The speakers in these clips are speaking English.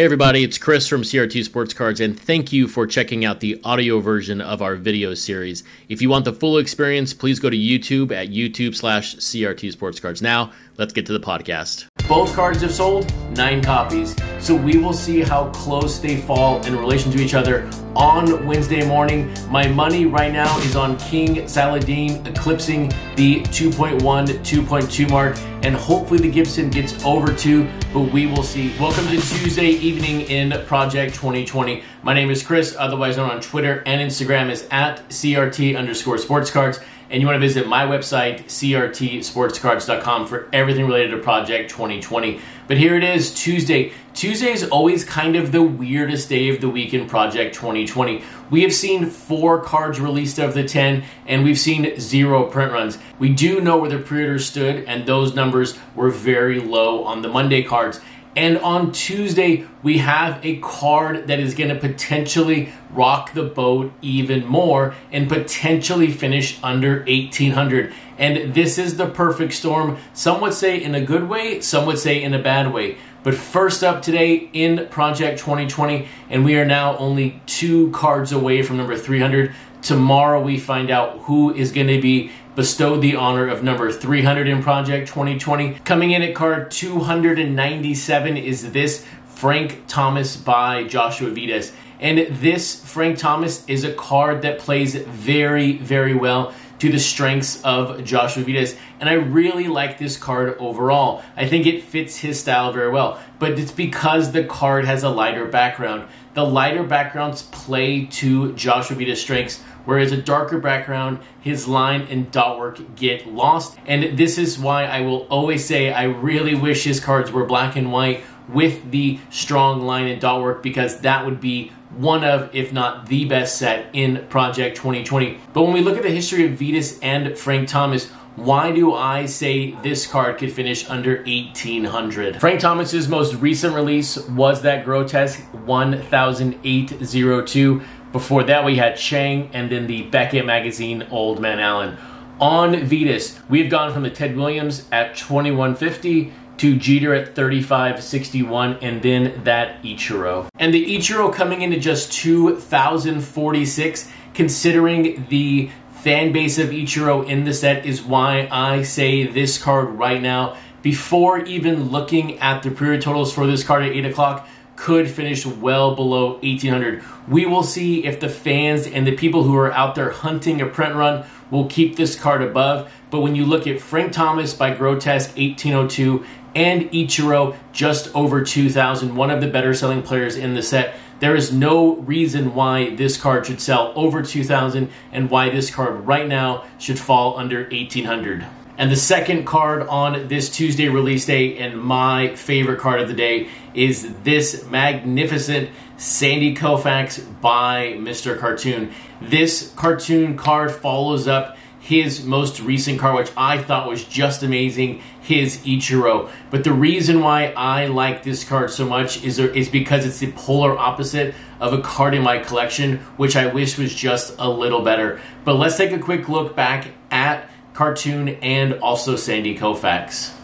Hey everybody, it's Chris from CRT Sports Cards, and thank you for checking out the audio version of our video series. If you want the full experience, please go to YouTube at YouTube slash CRT Sports Cards. Now, let's get to the podcast. Both cards have sold nine copies, so we will see how close they fall in relation to each other on Wednesday morning. My money right now is on King Saladeen eclipsing the 2.1, 2.2 mark, and hopefully the Gibson gets over two, but we will see. Welcome to Tuesday evening in Project 2020. My name is Chris, otherwise known on Twitter and Instagram is at CRT underscore sports cards and you want to visit my website, crtsportscards.com, for everything related to Project 2020. But here it is, Tuesday. Tuesday is always kind of the weirdest day of the week in Project 2020. We have seen four cards released of the 10, and we've seen zero print runs. We do know where the pre orders stood, and those numbers were very low on the Monday cards. And on Tuesday, we have a card that is going to potentially rock the boat even more and potentially finish under 1800. And this is the perfect storm. Some would say in a good way, some would say in a bad way. But first up today in Project 2020, and we are now only two cards away from number 300. Tomorrow we find out who is going to be bestowed the honor of number 300 in Project 2020. Coming in at card 297 is this Frank Thomas by Joshua Vides. And this Frank Thomas is a card that plays very, very well to the strengths of Joshua Vides. And I really like this card overall. I think it fits his style very well. But it's because the card has a lighter background. The lighter backgrounds play to Joshua Vides' strengths whereas a darker background, his line and dot work get lost. And this is why I will always say I really wish his cards were black and white with the strong line and dot work because that would be one of, if not the best set in Project 2020. But when we look at the history of Vides and Frank Thomas, why do I say this card could finish under 1800? Frank Thomas's most recent release was that grotesque 100802 before that, we had Chang and then the Beckett magazine Old Man Allen. On Vides, we've gone from the Ted Williams at 2150 to Jeter at 3561 and then that Ichiro. And the Ichiro coming into just 2046 considering the fan base of Ichiro in the set is why I say this card right now before even looking at the period totals for this card at 8 o'clock could finish well below 1800. We will see if the fans and the people who are out there hunting a print run will keep this card above. But when you look at Frank Thomas by Grotesque 1802 and Ichiro just over 2000, one of the better selling players in the set, there is no reason why this card should sell over 2000 and why this card right now should fall under 1800. And the second card on this Tuesday release day, and my favorite card of the day, is this magnificent Sandy Koufax by Mr. Cartoon. This cartoon card follows up his most recent card, which I thought was just amazing, his Ichiro. But the reason why I like this card so much is, is because it's the polar opposite of a card in my collection, which I wish was just a little better. But let's take a quick look back at cartoon, and also Sandy Koufax.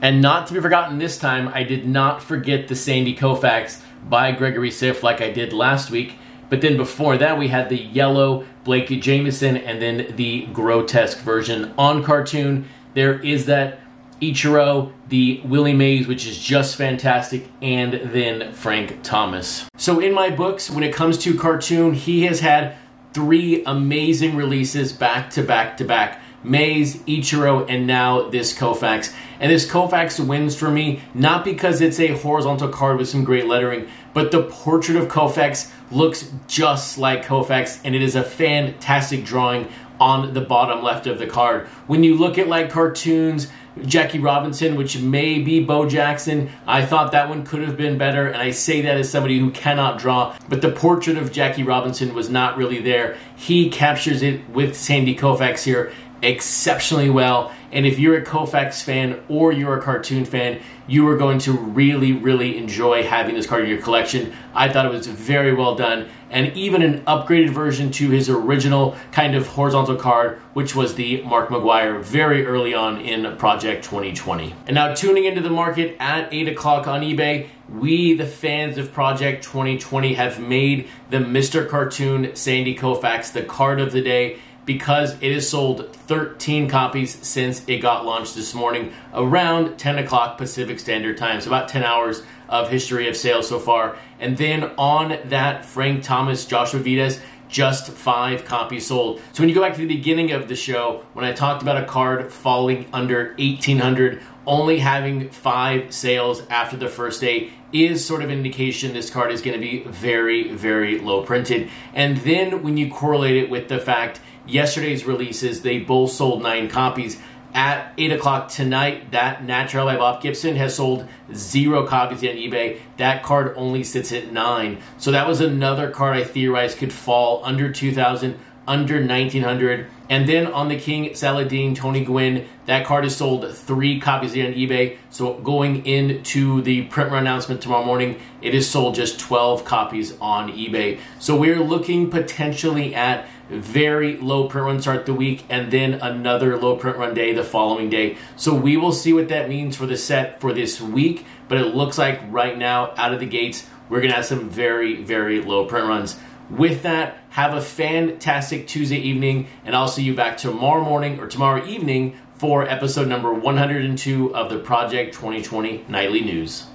And not to be forgotten this time, I did not forget the Sandy Koufax by Gregory Siff like I did last week. But then before that, we had the yellow Blake Jamieson and then the grotesque version on cartoon. There is that Ichiro, the Willie Mays, which is just fantastic, and then Frank Thomas. So in my books, when it comes to cartoon, he has had three amazing releases back to back to back. Mays, Ichiro, and now this Koufax. And this Koufax wins for me, not because it's a horizontal card with some great lettering, but the portrait of Koufax looks just like Koufax, and it is a fantastic drawing on the bottom left of the card. When you look at like cartoons, Jackie Robinson, which may be Bo Jackson. I thought that one could have been better, and I say that as somebody who cannot draw, but the portrait of Jackie Robinson was not really there. He captures it with Sandy Koufax here, exceptionally well. And if you're a Koufax fan or you're a cartoon fan, you are going to really, really enjoy having this card in your collection. I thought it was very well done, and even an upgraded version to his original kind of horizontal card, which was the Mark McGwire very early on in Project 2020. And now tuning into the market at 8 o'clock on eBay, we, the fans of Project 2020, have made the Mr. Cartoon Sandy Koufax the card of the day because it has sold 13 copies since it got launched this morning around 10 o'clock Pacific Standard Time. So about 10 hours of history of sales so far. And then on that, Frank Thomas, Joshua Vides, just five copies sold. So when you go back to the beginning of the show, when I talked about a card falling under 1800, only having five sales after the first day is sort of an indication this card is going to be very, very low printed. And then when you correlate it with the fact yesterday's releases, they both sold nine copies. At 8 o'clock tonight, that Naturel by Bob Gibson has sold zero copies on eBay. That card only sits at nine. So that was another card I theorized could fall under 2000 under 1900. And then on the King Saladeen Tony Gwynn, that card is sold three copies on eBay. So going into the print run announcement tomorrow morning, it is sold just 12 copies on eBay. So we're looking potentially at very low print run start the week and then another low print run day the following day. So we will see what that means for the set for this week. But it looks like right now, out of the gates, we're going to have some very, very low print runs. With that, have a fantastic Tuesday evening, and I'll see you back tomorrow morning or tomorrow evening for episode number 102 of the Project 2020 Nightly News.